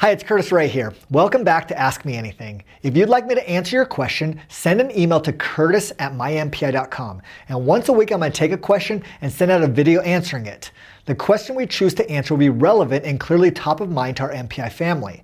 Hi, it's Curtis Ray here. Welcome back to Ask Me Anything. If you'd like me to answer your question, send an email to curtis at mympi.com. And once a week, I'm going to take a question and send out a video answering it. The question we choose to answer will be relevant and clearly top of mind to our MPI family.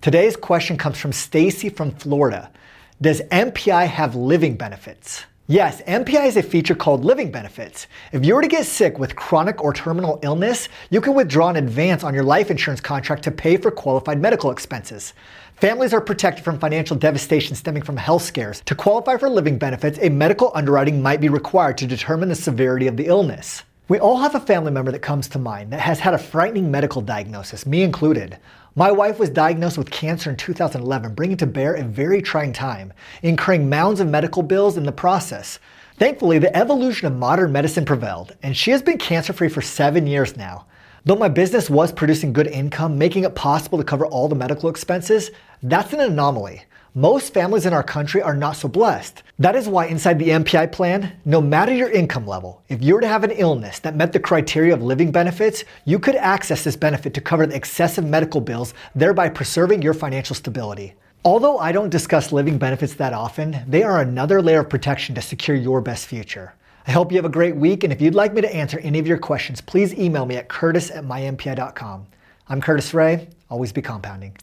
Today's question comes from Stacy from Florida. Does MPI have living benefits? Yes, MPI is a feature called living benefits. If you were to get sick with chronic or terminal illness, you can withdraw in advance on your life insurance contract to pay for qualified medical expenses. Families are protected from financial devastation stemming from health scares. To qualify for living benefits, a medical underwriting might be required to determine the severity of the illness. We all have a family member that comes to mind that has had a frightening medical diagnosis, me included. My wife was diagnosed with cancer in 2011, bringing to bear a very trying time, incurring mounds of medical bills in the process. Thankfully, the evolution of modern medicine prevailed, and she has been cancer free for seven years now. Though my business was producing good income, making it possible to cover all the medical expenses, that's an anomaly. Most families in our country are not so blessed. That is why inside the MPI plan, no matter your income level, if you were to have an illness that met the criteria of living benefits, you could access this benefit to cover the excessive medical bills, thereby preserving your financial stability. Although I don't discuss living benefits that often, they are another layer of protection to secure your best future. I hope you have a great week, and if you'd like me to answer any of your questions, please email me at curtis at mympi.com. I'm Curtis Ray. Always be compounding.